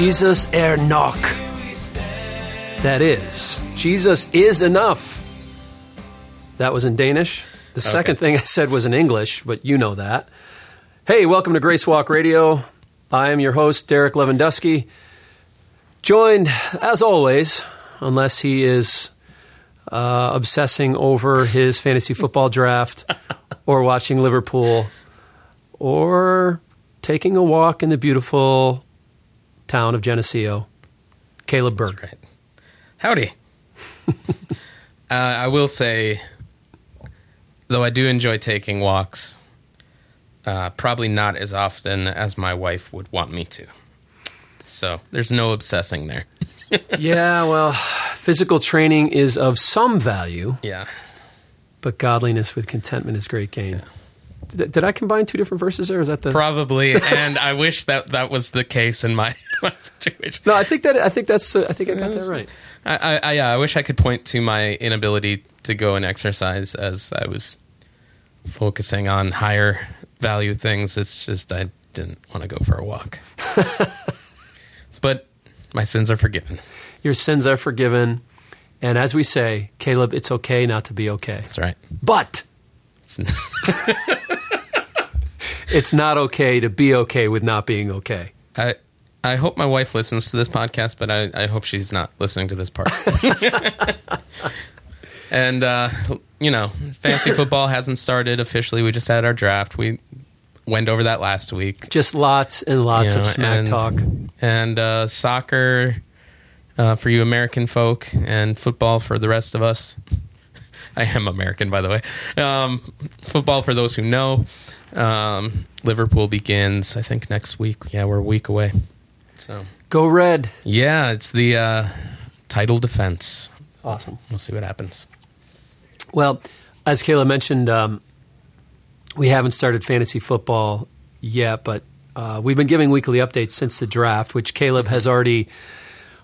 Jesus er nok. That is, Jesus is enough. That was in Danish. The second thing I said was in English, but you know that. Hey, welcome to Grace Walk Radio. I am your host, Derek Lewandowski, joined, as always, unless he is uh, obsessing over his fantasy football draft or watching Liverpool or taking a walk in the beautiful town of Geneseo, Caleb Berg. Right. Howdy. uh, I will say, though I do enjoy taking walks, uh, probably not as often as my wife would want me to. So there's no obsessing there. yeah, well, physical training is of some value, Yeah. but godliness with contentment is great gain. Did, did I combine two different verses there? Is that the Probably, and I wish that that was the case in my, situation. No, I think that I think that's uh, I think I got that right. I, I, I, yeah, I wish I could point to my inability to go and exercise as I was focusing on higher value things. It's just I didn't want to go for a walk. but my sins are forgiven. Your sins are forgiven, and as we say, Caleb, it's okay not to be okay. That's right. But It's, it's not okay to be okay with not being okay. I I hope my wife listens to this podcast, but I, I hope she's not listening to this part. and uh, you know, fantasy football hasn't started officially. We just had our draft. We went over that last week. Just lots and lots You of smack and- talk. and uh, soccer uh, for you American folk, and football for the rest of us. I am American, by the way. Um, football for those who know. Um, Liverpool begins, I think, next week. Yeah, we're a week away. So, Go red. yeah, it's the uh, title defense. Awesome. We'll see what happens. Well, as Caleb mentioned, um, we haven't started fantasy football yet, but uh, we've been giving weekly updates since the draft, which Caleb has already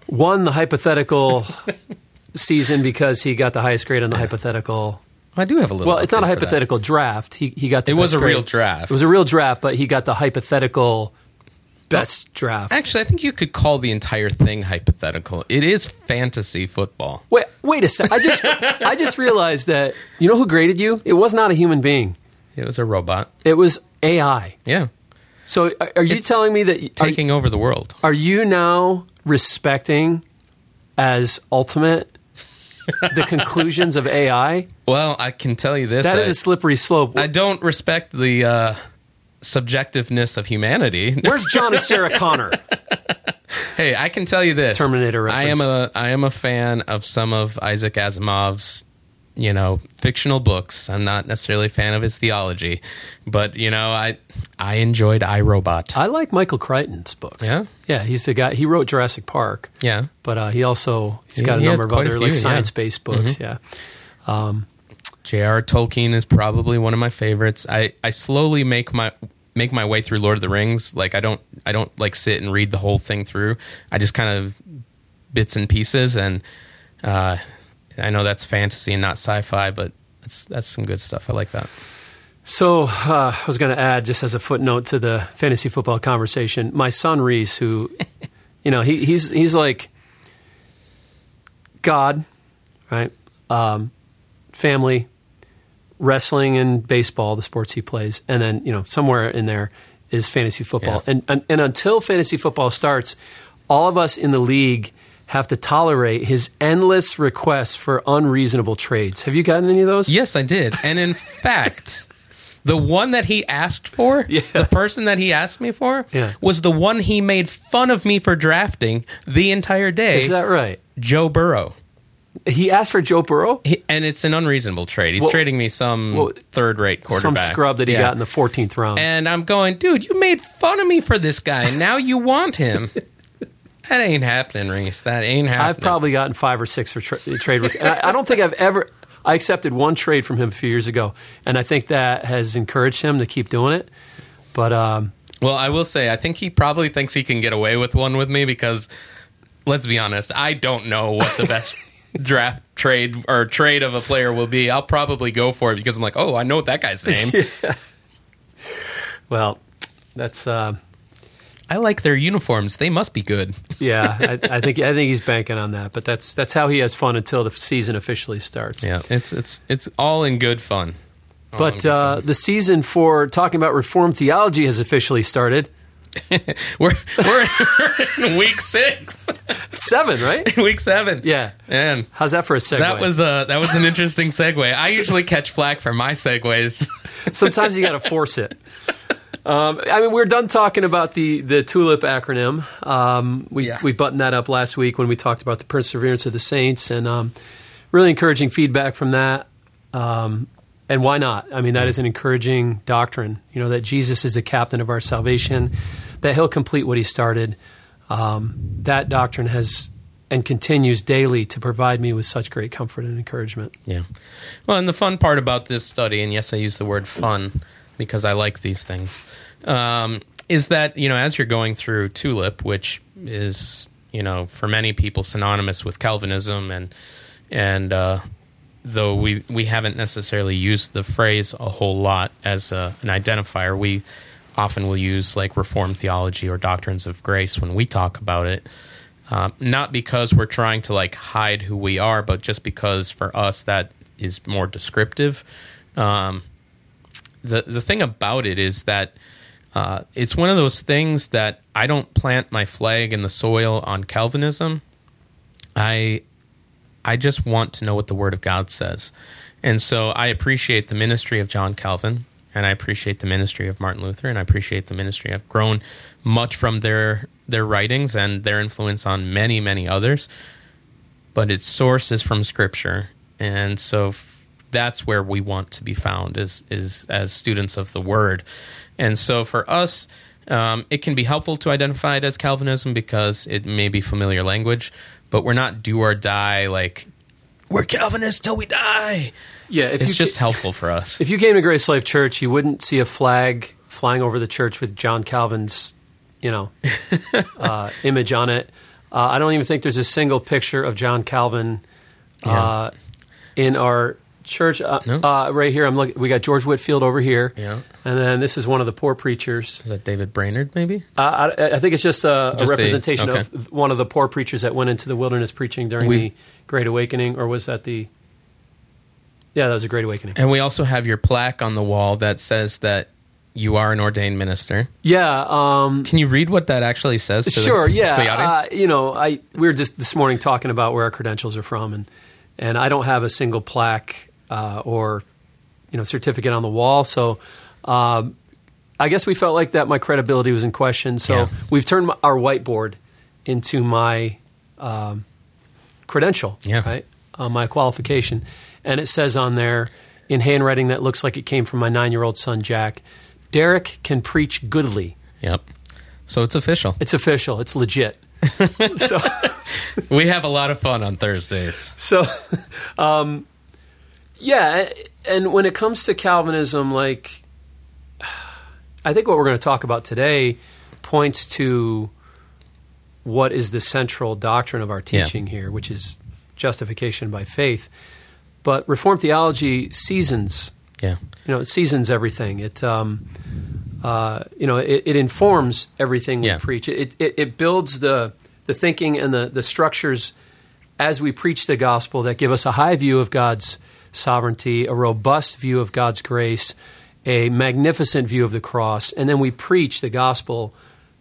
won the hypothetical season because he got the highest grade on the hypothetical. I do have a little. Well, it's not a update for that. hypothetical draft. He he got the It was a real draft. It was a real draft, but he got the hypothetical best draft. Actually, I think you could call the entire thing hypothetical. It is fantasy football. Wait, wait a sec. I just I just realized that you know who graded you? It was not a human being. It was a robot. It was AI. Yeah, So are are you It's telling me that are, taking over the world. are you now respecting as ultimate the conclusions of AI? Well, I can tell you this: That I, is a slippery slope. I don't respect the uh, subjectiveness of humanity. Where's John and Sarah Connor? hey, I can tell you this: Terminator I am a I am a fan of some of Isaac Asimov's, you know, fictional books. I'm not necessarily a fan of his theology, but you know, I I enjoyed I, Robot. I like Michael Crichton's books. Yeah? yeah, he's the guy. He wrote Jurassic Park, yeah, but uh, he also he's got a he number of a other like yeah. Mm-hmm. science-based books. Yeah, J.R. Tolkien is probably one of my favorites. I, I slowly make my make my way through Lord of the Rings. Like I don't I don't like sit and read the whole thing through. I just kind of bits and pieces, and uh, I know that's fantasy and not sci-fi, but that's that's some good stuff. I like that. So uh, I was going to add, just as a footnote to the fantasy football conversation, my son Reese, who, you know, he, he's he's like God, right? Um, family, wrestling, and baseball, the sports he plays, and then you know somewhere in there is fantasy football, Yeah. and, and and until fantasy football starts, all of us in the league have to tolerate his endless requests for unreasonable trades. Have you gotten any of those? Yes, I did, and in fact. The one that he asked for, Yeah. the person that he asked me for, Yeah. was the one he made fun of me for drafting the entire day. Is that right? Joe Burrow. He asked for Joe Burrow. He, and it's an unreasonable trade. He's Well- trading me some well, third-rate quarterback, some scrub that he Yeah. got in the 14th round. And I'm going, dude, you made fun of me for this guy. Now you want him. that ain't happening, Reese. That ain't happening. I've probably gotten five or six for tra- trade. I, I don't think I've ever. I accepted one trade from him a few years ago, and I think that has encouraged him to keep doing it. But um, Well, I will say, I think he probably thinks he can get away with one with me because, let's be honest, I don't know what the best draft trade or trade of a player will be. I'll probably go for it because I'm like, oh, I know that guy's name. well, that's. Uh, I like their uniforms. They must be good. Yeah, I, I think I think he's banking on that. But that's that's how he has fun until the season officially starts. Yeah, it's it's it's all in good fun. All But good uh, fun. the season for talking about Reformed theology has officially started. we're we're in week six, Seven, right? week seven. Yeah. man, How's that for a segue? that was uh that was an interesting segue. I usually catch flack for my segues. Sometimes you got to force it. Um, I mean, we're done talking about the the TULIP acronym. Um, we Yeah. we buttoned that up last week when we talked about the perseverance of the saints, and um, really encouraging feedback from that. Um, and why not? I mean, that is an encouraging doctrine. You know that Jesus is the captain of our salvation, that He'll complete what He started. Um, that doctrine has and continues daily to provide me with such great comfort and encouragement. Yeah. Well, and the fun part about this study, and yes, I use the word fun because I like these things, um, is that, you know, as you're going through Tulip, which is, you know, for many people synonymous with Calvinism, and, and, uh, though we, we haven't necessarily used the phrase a whole lot as a, an identifier, we often will use like Reformed theology or doctrines of grace when we talk about it. Um, not because we're trying to like hide who we are, but just because for us that is more descriptive. Um, the the thing about it is that uh, it's one of those things that I don't plant my flag in the soil on Calvinism. I I just want to know what the Word of God says, and so I appreciate the ministry of John Calvin, and I appreciate the ministry of Martin Luther, and I appreciate the ministry. I've grown much from their their writings and their influence on many many others, but its source is from Scripture, and so f- that's where we want to be found is is as students of the Word, and so for us. Um, it can be helpful to identify it as Calvinism because it may be familiar language, but we're not do or die like we're Calvinists till we die. Yeah, if It's just ca- helpful for us. If you came to Grace Life Church, you wouldn't see a flag flying over the church with John Calvin's, you know, uh, image on it. Uh, I don't even think there's a single picture of John Calvin uh, in our church. Uh, No. uh, right here, I'm looking. We got George Whitefield over here, Yeah. and then this is one of the poor preachers. Is that David Brainerd, maybe? Uh, I, I think it's just a, Just a the- representation okay. of one of the poor preachers that went into the wilderness preaching during We've- the Great Awakening, or was that the? Yeah, that was a Great Awakening. And we also have your plaque on the wall that says that you are an ordained minister. Yeah, um, Can you read what that actually says? To Sure, the yeah. Uh, you know, I we were just this morning talking about where our credentials are from, and and I don't have a single plaque uh, or you know certificate on the wall, so. Um, I guess we felt like that my credibility was in question, so Yeah. we've turned our whiteboard into my um, credential, Yeah. right? Uh, my qualification, and it says on there in handwriting that looks like it came from my nine-year-old son Jack. Derek can preach goodly. Yep. So it's official. It's official. It's legit. so, we have a lot of fun on Thursdays. so, um, yeah. And when it comes to Calvinism, like, I think what we're going to talk about today points to what is the central doctrine of our Yeah. teaching here, which is justification by faith. But Reformed theology seasons Yeah. you know, it seasons everything. It, um, uh, you know, it, it informs everything we Yeah. preach. It, it, it builds the the thinking and the the structures as we preach the gospel that give us a high view of God's sovereignty, a robust view of God's grace, a magnificent view of the cross, and then we preach the gospel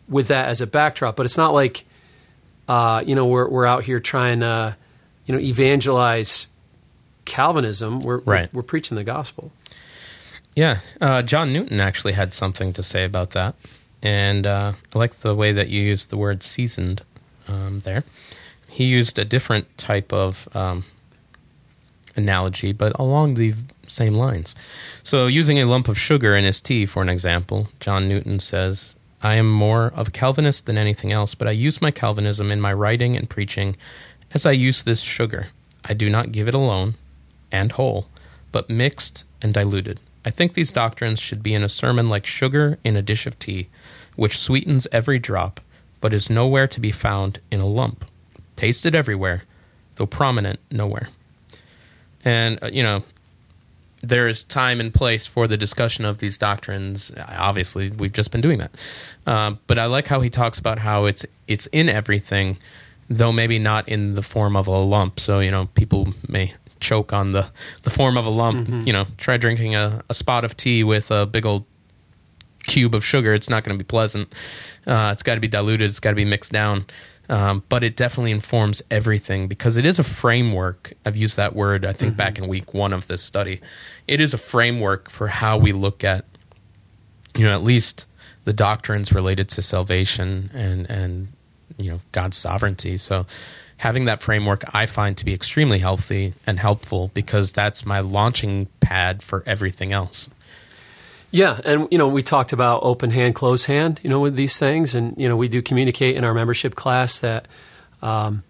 with that as a backdrop. But it's not like, uh, you know, we're we're out here trying to, you know, evangelize Calvinism. We're Right. we're, we're preaching the gospel. Yeah, uh, John Newton actually had something to say about that, and uh, I like the way that you used the word "seasoned" um, there. He used a different type of um, analogy, but along the same lines. So, using a lump of sugar in his tea, for an example, John Newton says, "I am more of a Calvinist than anything else, but I use my Calvinism in my writing and preaching, as I use this sugar. I do not give it alone and whole, but mixed and diluted." I think these doctrines should be in a sermon like sugar in a dish of tea, which sweetens every drop, but is nowhere to be found in a lump, tasted everywhere, though prominent nowhere. And, uh, you know, there's time and place for the discussion of these doctrines. Obviously, we've just been doing that. Uh, but I like how he talks about how it's it's in everything, though maybe not in the form of a lump. So you know, people may choke on the the form of a lump. Mm-hmm. You know, try drinking a, a spot of tea with a big old cube of sugar. It's not going to be pleasant. Uh, it's got to be diluted. It's got to be mixed down. Um, but it definitely informs everything because it is a framework. I've used that word, I think, back in week one of this study. It is a framework for how we look at, you know, at least the doctrines related to salvation and and you know God's sovereignty. So having that framework, I find to be extremely healthy and helpful because that's my launching pad for everything else. Yeah, and you know we talked about open hand, close hand, you know, with these things, and you know we do communicate in our membership class that, um,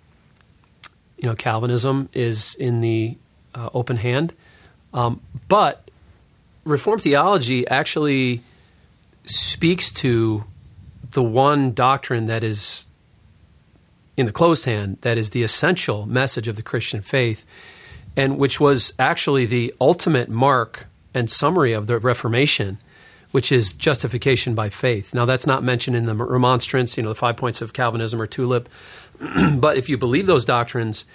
you know, Calvinism is in the uh, open hand, um, but Reformed theology actually speaks to the one doctrine that is in the closed hand, that is the essential message of the Christian faith, and which was actually the ultimate mark and summary of the Reformation, which is justification by faith. Now, that's not mentioned in the Remonstrance, you know, the five points of Calvinism or Tulip, but if you believe those doctrines,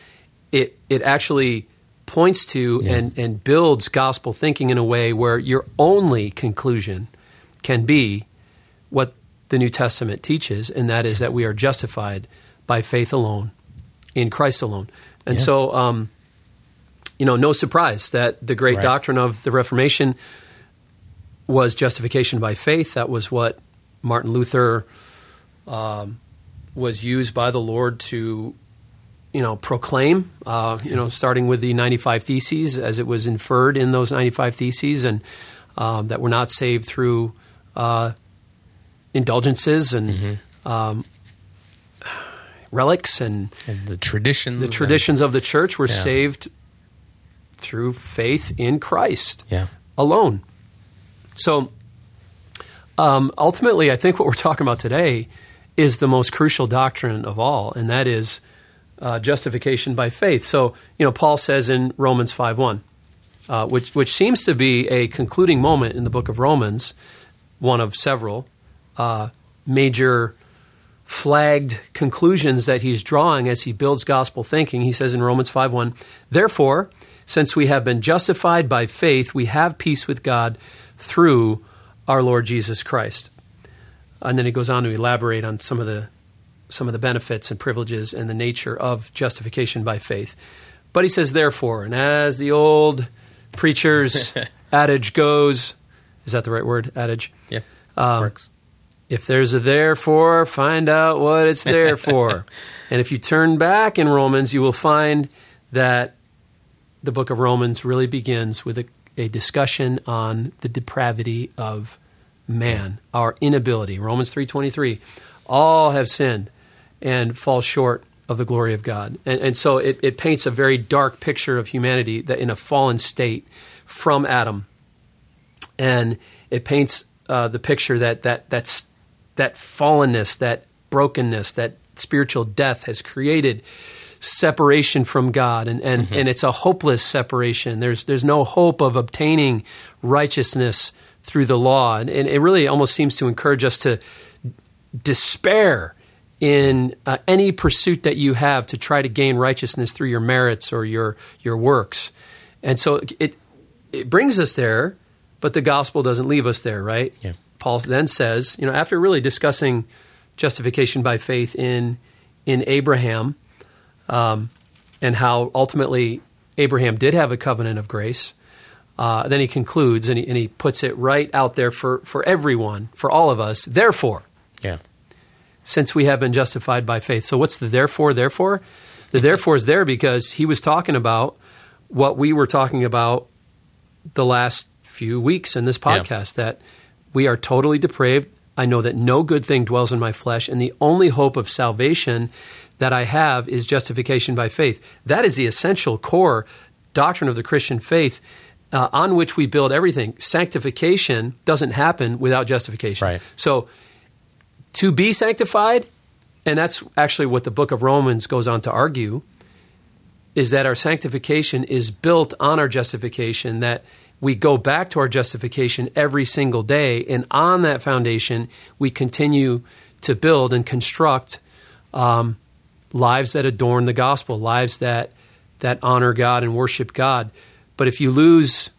it it actually points to Yeah. and, and builds gospel thinking in a way where your only conclusion can be what the New Testament teaches, and that is that we are justified by faith alone, in Christ alone. And Yeah. so, um, you know, no surprise that the great Right. doctrine of the Reformation was justification by faith. That was what Martin Luther um, was used by the Lord to, you know, proclaim. Uh, you know, starting with the 95 Theses, as it was inferred in those 95 Theses, and um, that we're not saved through uh, indulgences and um, relics and And the traditions. the and- traditions of the church. We're Yeah. saved through faith in Christ yeah. alone. So um, ultimately, I think what we're talking about today is the most crucial doctrine of all, and that is uh, justification by faith. So, you know, Paul says in Romans 5 1, uh, which, which seems to be a concluding moment in the book of Romans, one of several uh, major flagged conclusions that he's drawing as he builds gospel thinking. He says in Romans 5 1, Therefore, since we have been justified by faith, we have peace with God through our Lord Jesus Christ. And then he goes on to elaborate on some of the some of the benefits and privileges and the nature of justification by faith. But he says, therefore, and as the old preacher's adage goes, is that the right word? Adage? Yeah. Um, Works. If there's a therefore, find out what it's there for. and if you turn back in Romans, you will find that the book of Romans really begins with a, a discussion on the depravity of man, our inability. Romans 3:23, all have sinned and fall short of the glory of God. And, and so it, it paints a very dark picture of humanity that in a fallen state from Adam and it paints uh, the picture that that that's that fallenness, that brokenness, that spiritual death has created separation from God, and and, and it's a hopeless separation. There's there's no hope of obtaining righteousness through the law, and, and it really almost seems to encourage us to despair in uh, any pursuit that you have to try to gain righteousness through your merits or your your works, and so it it brings us there, but the gospel doesn't leave us there, right? Yeah. Paul then says, you know, after really discussing justification by faith in in Abraham, um, and how ultimately Abraham did have a covenant of grace. Uh, then he concludes and he, and he puts it right out there for, for everyone, for all of us. Therefore, Yeah. since we have been justified by faith. So, what's the therefore, therefore? The therefore is there because he was talking about what we were talking about the last few weeks in this Yeah. podcast that we are totally depraved. I know that no good thing dwells in my flesh, and the only hope of salvation that I have is justification by faith. That is the essential core doctrine of the Christian faith uh, on which we build everything. Sanctification doesn't happen without justification. Right. So, to be sanctified, and that's actually what the book of Romans goes on to argue, is that our sanctification is built on our justification, that we go back to our justification every single day, and on that foundation, we continue to build and construct um, lives that adorn the gospel, lives that that honor God and worship God. But if you lose,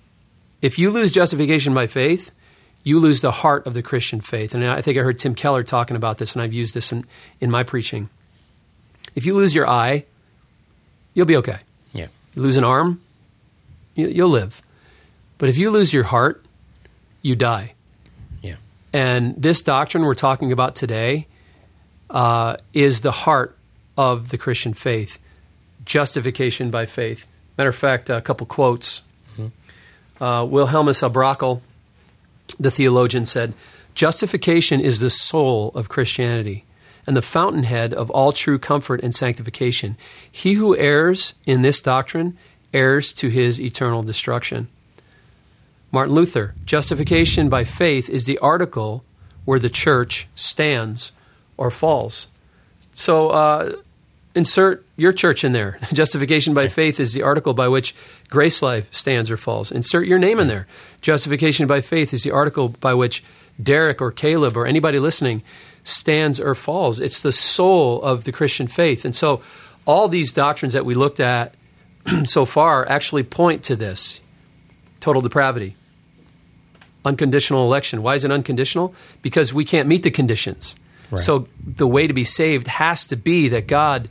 if you lose justification by faith, you lose the heart of the Christian faith. And I think I heard Tim Keller talking about this, and I've used this in, in my preaching. If you lose your eye, you'll be okay. Yeah. You lose an arm, you, you'll live. But if you lose your heart, you die. Yeah. And this doctrine we're talking about today uh, is the heart of the Christian faith justification by faith. Matter of fact, a couple quotes. Mm-hmm. Uh, Wilhelmus à Brakel, the theologian, said, Justification is the soul of Christianity and the fountainhead of all true comfort and sanctification. He who errs in this doctrine errs to his eternal destruction. Martin Luther, justification by faith is the article where the church stands or falls. So, uh, insert your church in there. Justification by faith is the article by which Grace Life stands or falls. Insert your name in there. Justification by faith is the article by which Derek or Caleb or anybody listening stands or falls. It's the soul of the Christian faith. And so all these doctrines that we looked at so far actually point to this total depravity. Unconditional election. Why is it unconditional? Because we can't meet the conditions. Right. So the way to be saved has to be that God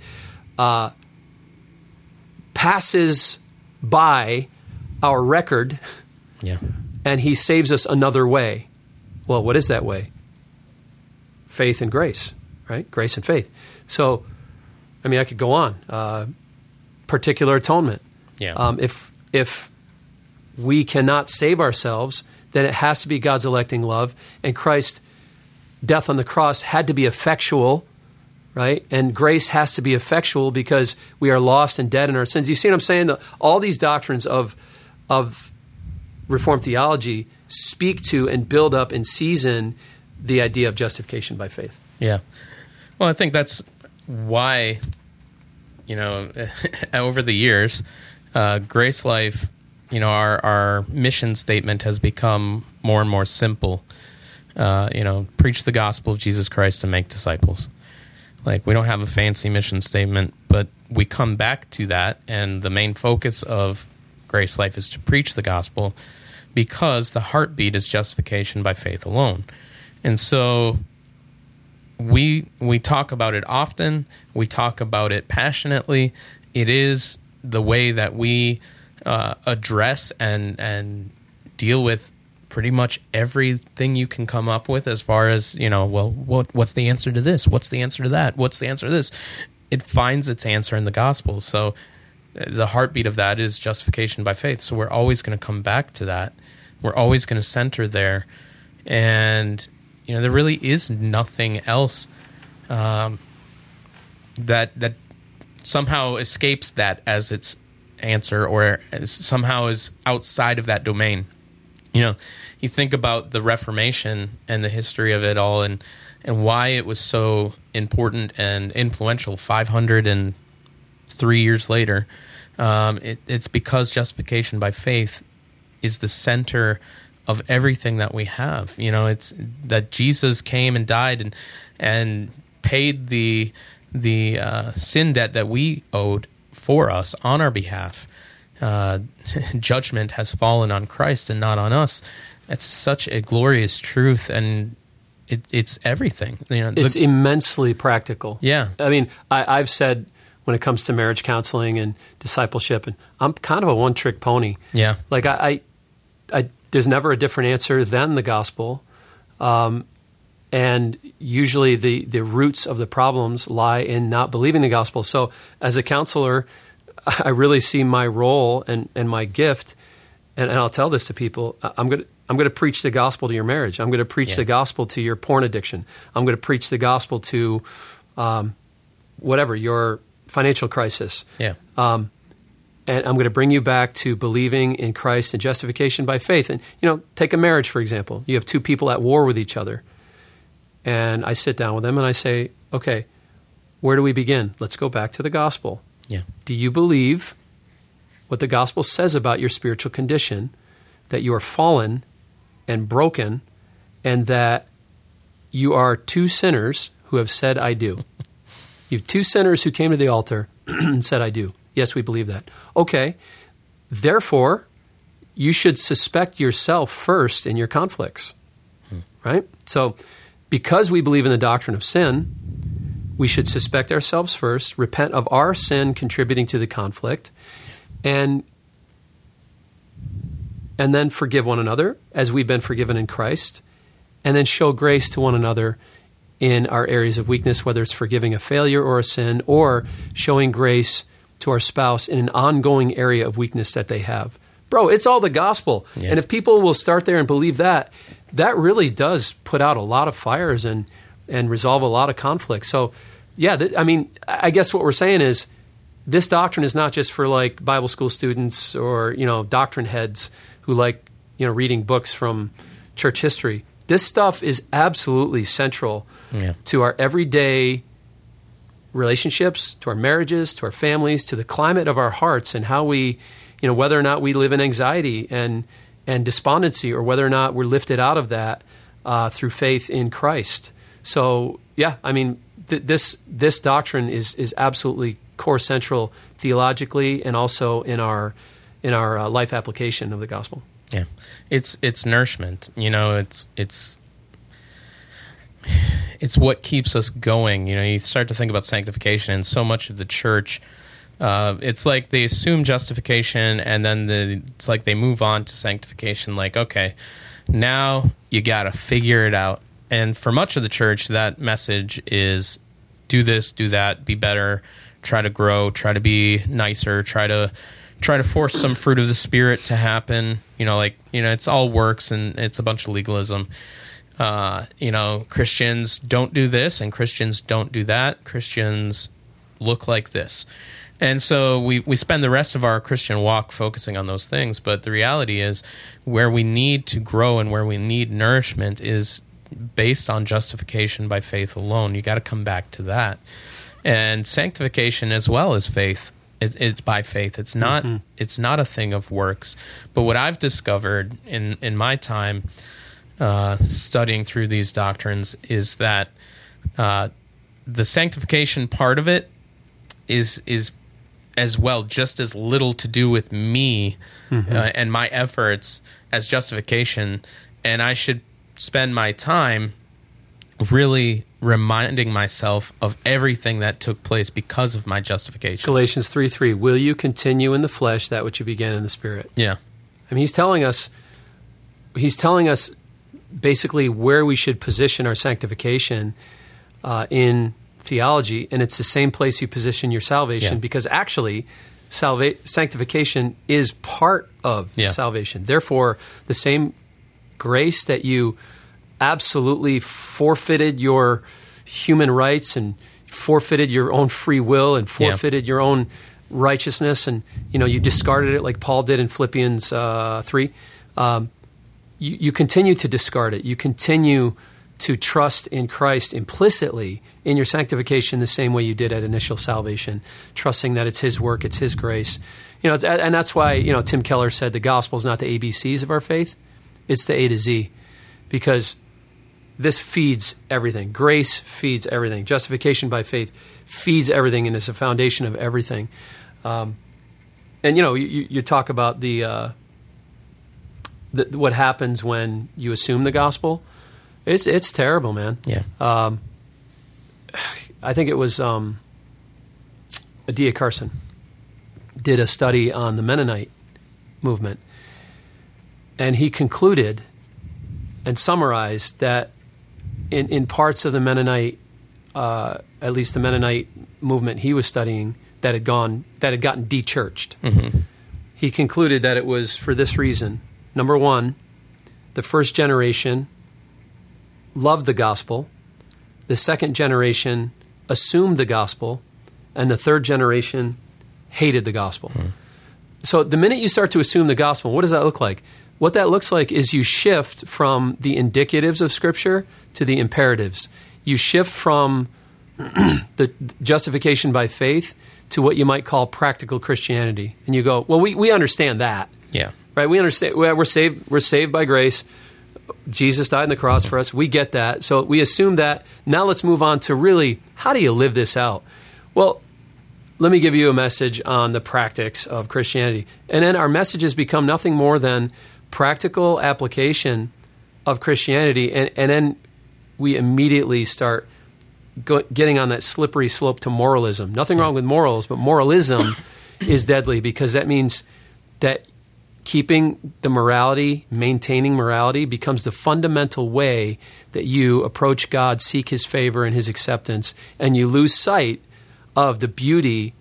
uh, passes by our record yeah. and he saves us another way. Well, what is that way? Faith and grace, right? Grace and faith. So, I mean, I could go on. Uh, particular atonement. Yeah. Um, if if we cannot save ourselves, then it has to be God's electing love, and Christ's death on the cross had to be effectual, right? And grace has to be effectual because we are lost and dead in our sins. You see what I'm saying? All these doctrines of of Reformed theology speak to and build up and season the idea of justification by faith. Yeah. Well, I think that's why, you know, over the years, uh, Grace Life, you know, our, our mission statement has become more and more simple uh, you know, preach the gospel of Jesus Christ and make disciples. Like, we don't have a fancy mission statement, but we come back to that, and the main focus of Grace Life is to preach the gospel because the heartbeat is justification by faith alone. And so we we talk about it often, we talk about it passionately. It is the way that we uh, address and and deal with pretty much everything you can come up with as far as you know well what what's the answer to this? What's the answer to that? What's the answer to this? It finds its answer in the gospel. So uh, the heartbeat of that is justification by faith. So we're always going to come back to that. We're always going to center there. And you know there really is nothing else um, that that somehow escapes that as its answer or somehow is outside of that domain you know, you think about the Reformation and the history of it all, and and why it was so important and influential. Five hundred and three years later, um, it, it's because justification by faith is the center of everything that we have. You know, it's that Jesus came and died and and paid the the uh, sin debt that we owed for us on our behalf uh, judgment has fallen on Christ and not on us. That's such a glorious truth, and it, it's everything. You know, it's immensely practical. Yeah, I mean, I, I've said when it comes to marriage counseling and discipleship, and I'm kind of a one-trick pony. Yeah, like I, I, I there's never a different answer than the gospel. Um, and usually the, the roots of the problems lie in not believing the gospel. So, as a counselor, I really see my role and, and my gift, and, and I'll tell this to people. I'm going to I'm going to preach the gospel to your marriage. I'm going to preach yeah. the gospel to your porn addiction. I'm going to preach the gospel to um, whatever your financial crisis. Yeah. Um, and I'm going to bring you back to believing in Christ and justification by faith. And you know, take a marriage for example. You have two people at war with each other, and I sit down with them and I say, okay, where do we begin? Let's go back to the gospel. Yeah. Do you believe what the gospel says about your spiritual condition? that you are fallen and broken, and that you are two sinners who have said, I do. You have two sinners who came to the altar and said, I do. Yes, we believe that. Okay. Therefore, you should suspect yourself first in your conflicts. Hmm. Right? So, because we believe in the doctrine of sin, we should suspect ourselves first, repent of our sin contributing to the conflict, and and then forgive one another as we've been forgiven in Christ, and then show grace to one another in our areas of weakness, whether it's forgiving a failure or a sin, or showing grace to our spouse in an ongoing area of weakness that they have. Bro, it's all the gospel. Yeah. And if people will start there and believe that, that really does put out a lot of fires and, and resolve a lot of conflict. So, yeah, th- I mean, I guess what we're saying is this doctrine is not just for like Bible school students or, you know, doctrine heads who like, you know, reading books from church history. This stuff is absolutely central Yeah. to our everyday relationships, to our marriages, to our families, to the climate of our hearts and how we, you know, whether or not we live in anxiety and and despondency or whether or not we're lifted out of that uh, through faith in Christ. So, yeah, I mean, th- this this doctrine is is absolutely core central theologically and also in our in our uh, life application of the gospel. Yeah, it's it's nourishment. You know, it's it's it's what keeps us going. You know, you start to think about sanctification, and so much of the church, uh, it's like they assume justification, and then the, it's like they move on to sanctification. Like, okay, now you got to figure it out. And for much of the church, that message is do this, do that, be better, try to grow, try to be nicer, try to try to force some fruit of the spirit to happen. You know, like you know, it's all works and it's a bunch of legalism. Uh, you know, Christians don't do this and Christians don't do that. Christians look like this. And so we, we spend the rest of our Christian walk focusing on those things. But the reality is, where we need to grow and where we need nourishment is based on justification by faith alone. You got to come back to that. And sanctification as well as faith. It, it's by faith. It's not. It's not a thing of works. But what I've discovered in in my time uh, studying through these doctrines is that uh, the sanctification part of it is is as well just as little to do with me uh, and my efforts as justification, and I should spend my time really reminding myself of everything that took place because of my justification. Galatians 3 3, will you continue in the flesh that which you began in the spirit? Yeah, I mean, he's telling us, he's telling us basically where we should position our sanctification uh, in theology, and it's the same place you position your salvation Yeah. because actually, salva- sanctification is part of Yeah. salvation. Therefore, the same grace that you absolutely forfeited your human rights and forfeited your own free will and Yeah. forfeited your own righteousness and you know you discarded it like paul did in philippians uh, 3 um, you, you continue to discard it you continue to trust in christ implicitly in your sanctification the same way you did at initial salvation trusting that it's his work it's his grace you know and that's why you know tim keller said the gospel is not the abcs of our faith it's the a to z because this feeds everything. Grace feeds everything. Justification by faith feeds everything and is the foundation of everything. Um, and you know, you, you talk about the, uh, the what happens when you assume the gospel. It's it's terrible, man. yeah, I think it was um, D.A. Carson did a study on the Mennonite movement, and he concluded and summarized that in, in parts of the Mennonite, uh, at least the Mennonite movement he was studying, that had gone that had gotten dechurched. He concluded that it was for this reason: number one, the first generation loved the gospel. The second generation assumed the gospel, and the third generation hated the gospel. Hmm. So the minute you start to assume the gospel, what does that look like? What that looks like is you shift from the indicatives of Scripture to the imperatives. You shift from the justification by faith to what you might call practical Christianity. And you go, well, we, we understand that. Yeah. right? We understand we're we're saved. We're saved by grace. Jesus died on the cross for us. We get that. So we assume that. Now let's move on to really how do you live this out? Well, let me give you a message on the practice of Christianity. And then our messages become nothing more than practical application of Christianity. And, and then we immediately start go, getting on that slippery slope to moralism. Nothing wrong with morals, but moralism is deadly because that means that keeping the morality, maintaining morality, becomes the fundamental way that you approach God, seek His favor and His acceptance, and you lose sight of the beauty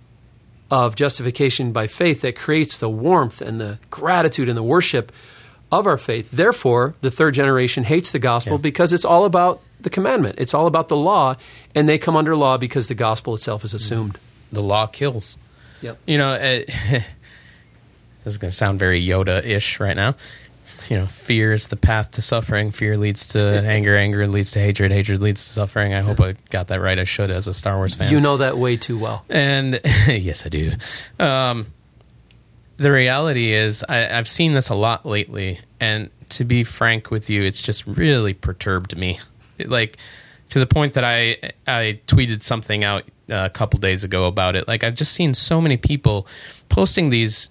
of justification by faith that creates the warmth and the gratitude and the worship of our faith. Therefore, the third generation hates the gospel Yeah. because it's all about the commandment, it's all about the law, and they come under law because the gospel itself is assumed. The law kills. Yep. You know, it, eh, this is going to sound very Yoda ish right now. You know, fear is the path to suffering. Fear leads to anger. Anger leads to hatred. Hatred leads to suffering. I hope I got that right. I should as a Star Wars fan. You know that way too well. And yes, I do. Um, the reality is, I, I've seen this a lot lately, and to be frank with you, it's just really perturbed me. It, like to the point that I I tweeted something out uh, a couple days ago about it. Like I've just seen so many people posting these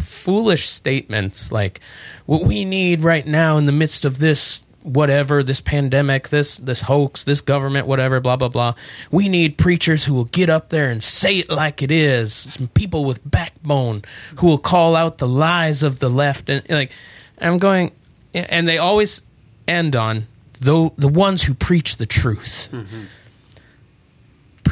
foolish statements like what we need right now in the midst of this whatever this pandemic this this hoax this government whatever blah blah blah we need preachers who will get up there and say it like it is. Some people with backbone who will call out the lies of the left. And like i'm going and they always end on the the ones who preach the truth mm-hmm.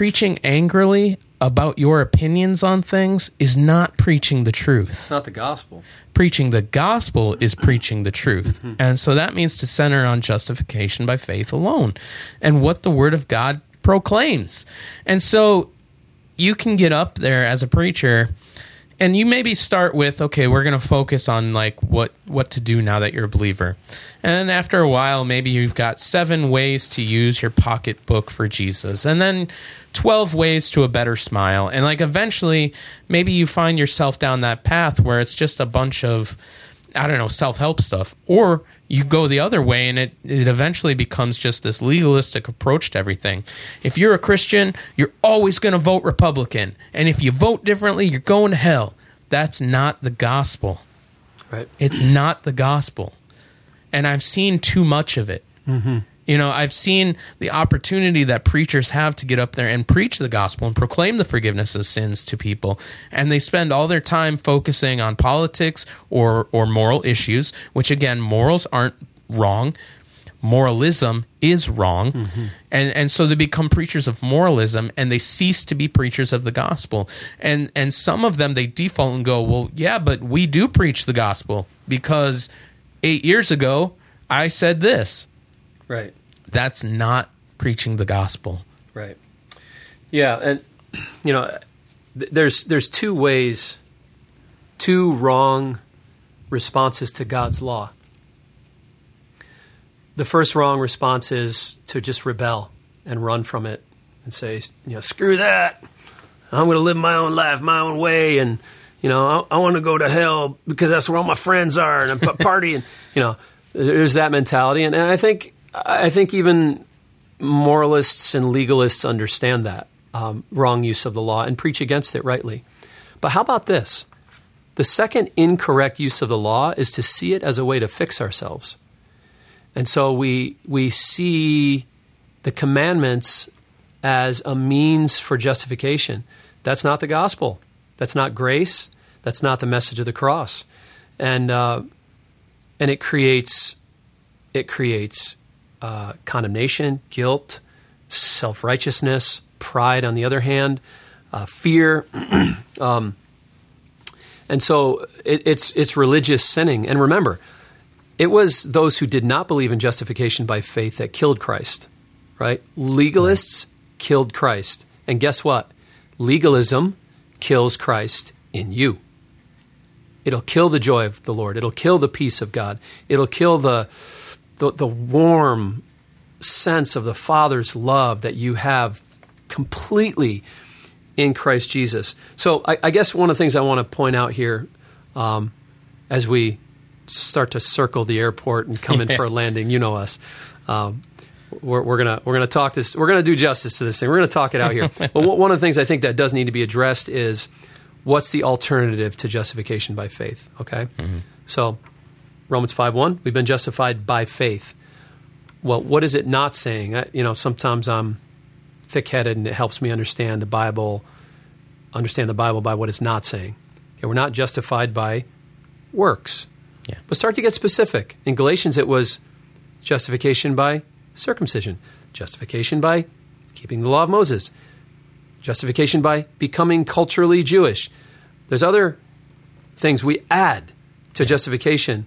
Preaching angrily about your opinions on things is not preaching the truth It's not the gospel. preaching the gospel is preaching the truth. Mm-hmm. And so that means to center on justification by faith alone and what the word of God proclaims. And so you can get up there as a preacher and you maybe start with okay we're going to focus on like what what to do now that you're a believer. And then after a while maybe you've got seven ways to use your pocketbook for jesus. And then 12 ways to a better smile. And like eventually maybe you find yourself down that path where it's just a bunch of i don't know self-help stuff. Or you go the other way and it, it eventually becomes just this legalistic approach to everything. If you're a Christian, you're always going to vote Republican. And if you vote differently, you're going to hell. That's not the gospel. Right. It's not the gospel. And I've seen too much of it. Mm-hmm. You know, I've seen the opportunity that preachers have to get up there and preach the gospel and proclaim the forgiveness of sins to people. And they spend all their time focusing on politics or, or moral issues, which again, morals aren't wrong. Moralism is wrong. Mm-hmm. And, and so they become preachers of moralism and they cease to be preachers of the gospel. And, and some of them, they default and go, well, yeah, but we do preach the gospel because eight years ago, I said this. Right. That's not preaching the gospel. Right. Yeah, and you know, there's there's two ways, two wrong responses to God's law. The first wrong response is to just rebel and run from it and say, you know, screw that. I'm going to live my own life, my own way, and you know, I, I want to go to hell because that's where all my friends are, and I'm partying. you know, there's that mentality, and, and I think I think even moralists and legalists understand that um, wrong use of the law and preach against it rightly. But how about this? The second incorrect use of the law is to see it as a way to fix ourselves. And so we, we see the commandments as a means for justification. That's not the gospel. That's not grace. That's not the message of the cross. And, uh, and it creates, it creates uh, condemnation, guilt, self righteousness, pride on the other hand, uh, fear. um, and so it, it's, it's religious sinning. And remember, it was those who did not believe in justification by faith that killed Christ, right? Legalists killed Christ. And guess what? Legalism kills Christ in you. It'll kill the joy of the Lord. It'll kill the peace of God. It'll kill the, the, the warm sense of the Father's love that you have completely in Christ Jesus. So I, I guess one of the things I want to point out here um, as we start to circle the airport and come in for a landing. You know us. Um, we're, we're, gonna we're gonna talk this. We're gonna do justice to this thing. We're gonna talk it out here. but one of the things I think that does need to be addressed is what's the alternative to justification by faith. Okay, mm-hmm. so Romans five one, we've been justified by faith. Well, what is it not saying? I, you know, sometimes I'm thick headed, and it helps me understand the Bible. Understand the Bible by what it's not saying. Okay, we're not justified by works. Yeah. But start to get specific. In Galatians, it was justification by circumcision, justification by keeping the law of Moses, justification by becoming culturally Jewish. There's other things we add to justification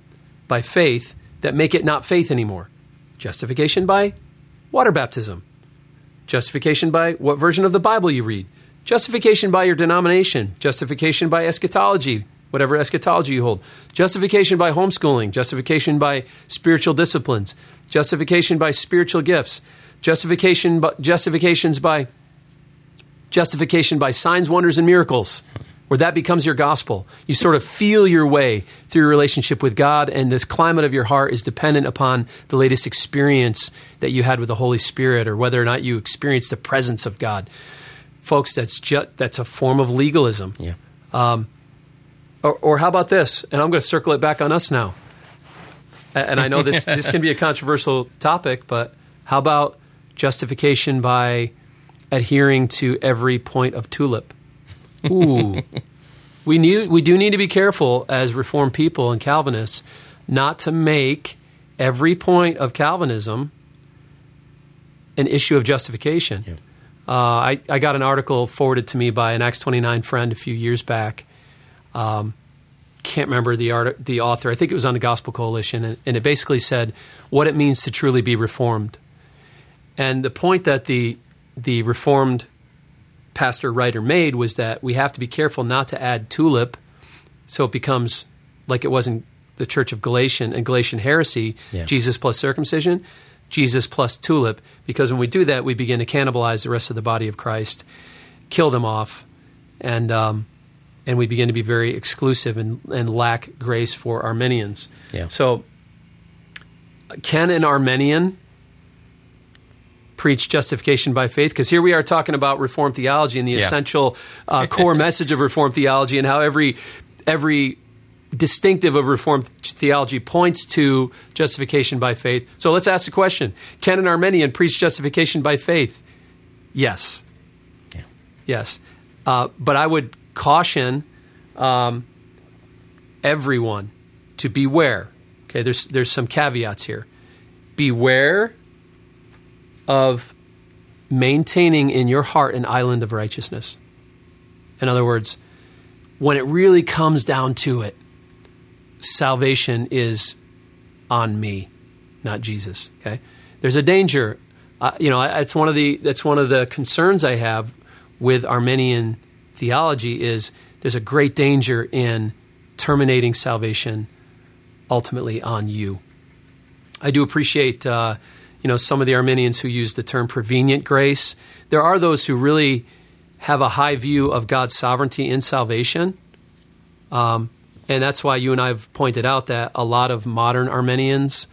by faith that make it not faith anymore. Justification by water baptism, justification by what version of the Bible you read, justification by your denomination, justification by eschatology, whatever eschatology you hold. Justification by homeschooling, justification by spiritual disciplines, justification by spiritual gifts, justification by, justifications by justification by signs, wonders, and miracles, where that becomes your gospel. You sort of feel your way through your relationship with God, and this climate of your heart is dependent upon the latest experience that you had with the Holy Spirit, or whether or not you experienced the presence of God. Folks, that's ju- that's a form of legalism. Yeah. Um, or, or how about this? And I'm going to circle it back on us now. And I know this, this can be a controversial topic, but how about justification by adhering to every point of tulip? Ooh. we, need, we do need to be careful as Reformed people and Calvinists not to make every point of Calvinism an issue of justification. Yeah. Uh, I, I got an article forwarded to me by an Acts 29 friend a few years back um, can't remember the art, the author. I think it was on the Gospel Coalition, and, and, it basically said what it means to truly be reformed. And the point that the the reformed pastor writer made was that we have to be careful not to add tulip, so it becomes like it was in the Church of Galatian and Galatian heresy: yeah. Jesus plus circumcision, Jesus plus tulip. Because when we do that, we begin to cannibalize the rest of the body of Christ, kill them off, and um, and we begin to be very exclusive and, and lack grace for Arminians. Yeah. So, can an Arminian preach justification by faith? Because here we are talking about Reformed theology and the yeah. essential uh, core message of Reformed theology, and how every every distinctive of Reformed theology points to justification by faith. So let's ask the question: Can an Arminian preach justification by faith? Yes. Yeah. Yes. Uh, but I would caution um, everyone to beware. Okay, there's there's some caveats here. Beware of maintaining in your heart an island of righteousness. In other words, when it really comes down to it, salvation is on me, not Jesus. Okay, there's a danger. Uh, you know, it's one of the that's one of the concerns I have with Arminian theology is there's a great danger in terminating salvation ultimately on you. I do appreciate uh, you know some of the Arminians who use the term prevenient grace. There are those who really have a high view of God's sovereignty in salvation. Um, and that's why you and I have pointed out that a lot of modern Arminians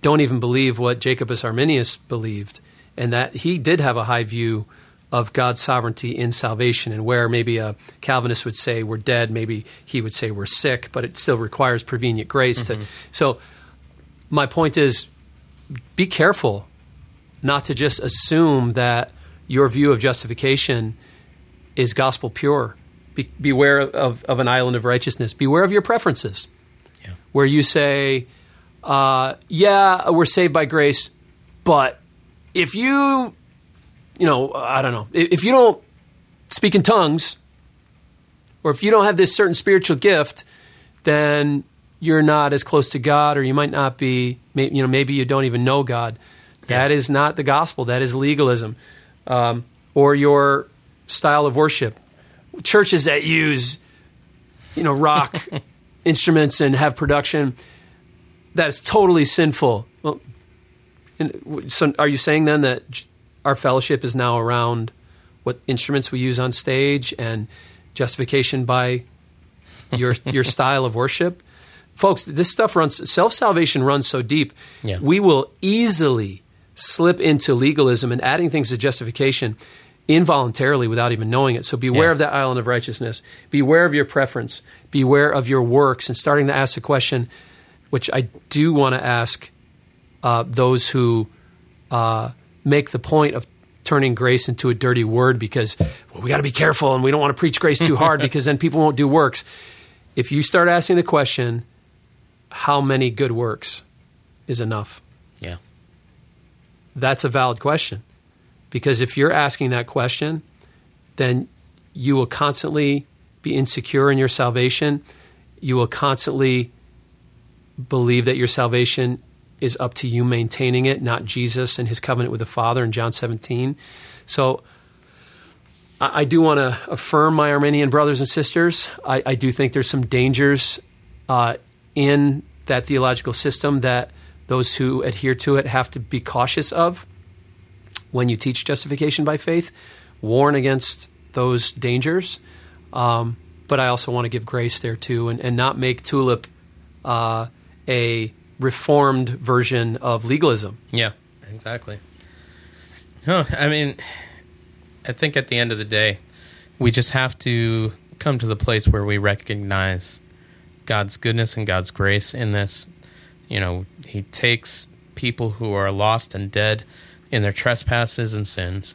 don't even believe what Jacobus Arminius believed, and that he did have a high view of God's sovereignty in salvation, and where maybe a Calvinist would say we're dead, maybe he would say we're sick, but it still requires prevenient grace. Mm-hmm. To, so, my point is be careful not to just assume that your view of justification is gospel pure. Be, beware of, of an island of righteousness. Beware of your preferences, yeah. where you say, uh, "Yeah, we're saved by grace," but if you you know, I don't know. If you don't speak in tongues, or if you don't have this certain spiritual gift, then you're not as close to God, or you might not be. You know, maybe you don't even know God. That is not the gospel. That is legalism, um, or your style of worship. Churches that use, you know, rock instruments and have production that is totally sinful. Well, so are you saying then that our fellowship is now around what instruments we use on stage and justification by your your style of worship. Folks, this stuff runs self salvation runs so deep. Yeah. We will easily slip into legalism and adding things to justification involuntarily without even knowing it. So beware Yeah. of that island of righteousness. Beware of your preference. Beware of your works and starting to ask the question, which I do want to ask uh, those who uh, make the point of turning grace into a dirty word because well, we got to be careful and we don't want to preach grace too hard because then people won't do works. If you start asking the question, how many good works is enough? Yeah. That's a valid question. Because if you're asking that question, then you will constantly be insecure in your salvation. You will constantly believe that your salvation is up to you maintaining it, not Jesus and his covenant with the Father in John 17. So I, I do want to affirm my Arminian brothers and sisters. I, I do think there's some dangers uh, in that theological system that those who adhere to it have to be cautious of when you teach justification by faith. Warn against those dangers. Um, but I also want to give grace there too and, and not make tulip uh, a reformed version of legalism. Yeah, exactly. No, I mean, I think at the end of the day, we just have to come to the place where we recognize God's goodness and God's grace in this. You know, He takes people who are lost and dead in their trespasses and sins,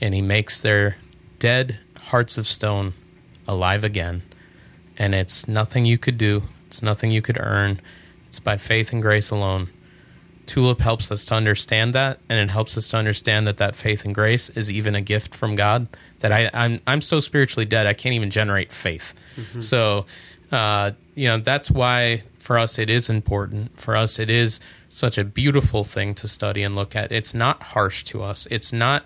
and He makes their dead hearts of stone alive again. And it's nothing you could do, it's nothing you could earn. It's by faith and grace alone. Tulip helps us to understand that, and it helps us to understand that that faith and grace is even a gift from God. That I, I'm I'm so spiritually dead, I can't even generate faith. Mm-hmm. So, uh, you know, that's why for us it is important. For us, it is such a beautiful thing to study and look at. It's not harsh to us. It's not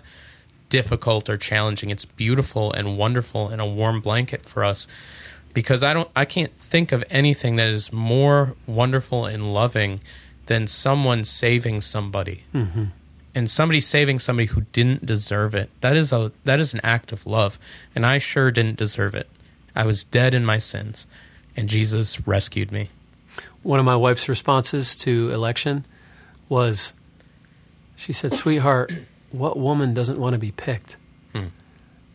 difficult or challenging. It's beautiful and wonderful and a warm blanket for us because I don't I can't think of anything that is more wonderful and loving than someone saving somebody. Mm-hmm. And somebody saving somebody who didn't deserve it. That is a that is an act of love, and I sure didn't deserve it. I was dead in my sins, and Jesus rescued me. One of my wife's responses to election was, she said, "Sweetheart, what woman doesn't want to be picked?" Hmm.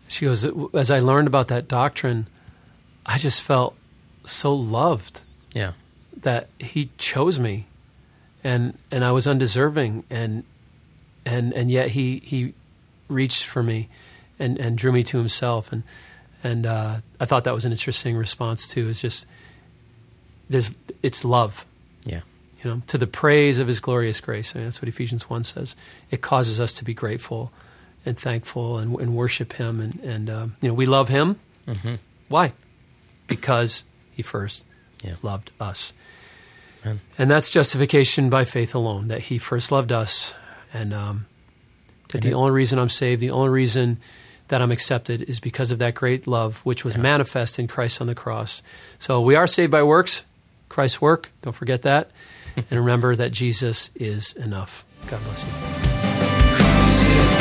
She goes, "As I learned about that doctrine, I just felt so loved Yeah. that He chose me, and and I was undeserving, and and and yet He He reached for me, and and drew me to Himself, and and uh, I thought that was an interesting response too. It's just there's it's love Yeah. you know, to the praise of His glorious grace. I mean, that's what Ephesians one says. It causes us to be grateful and thankful and, and worship Him, and and um, you know, we love Him. Mm-hmm. Why? Because He first Yeah. loved us, Amen. and that's justification by faith alone. That He first loved us, and um, that And the it- only reason I'm saved, the only reason that I'm accepted, is because of that great love which was manifest in Christ on the cross. So we are saved by works, Christ's work. Don't forget that. and remember that Jesus is enough. God bless you.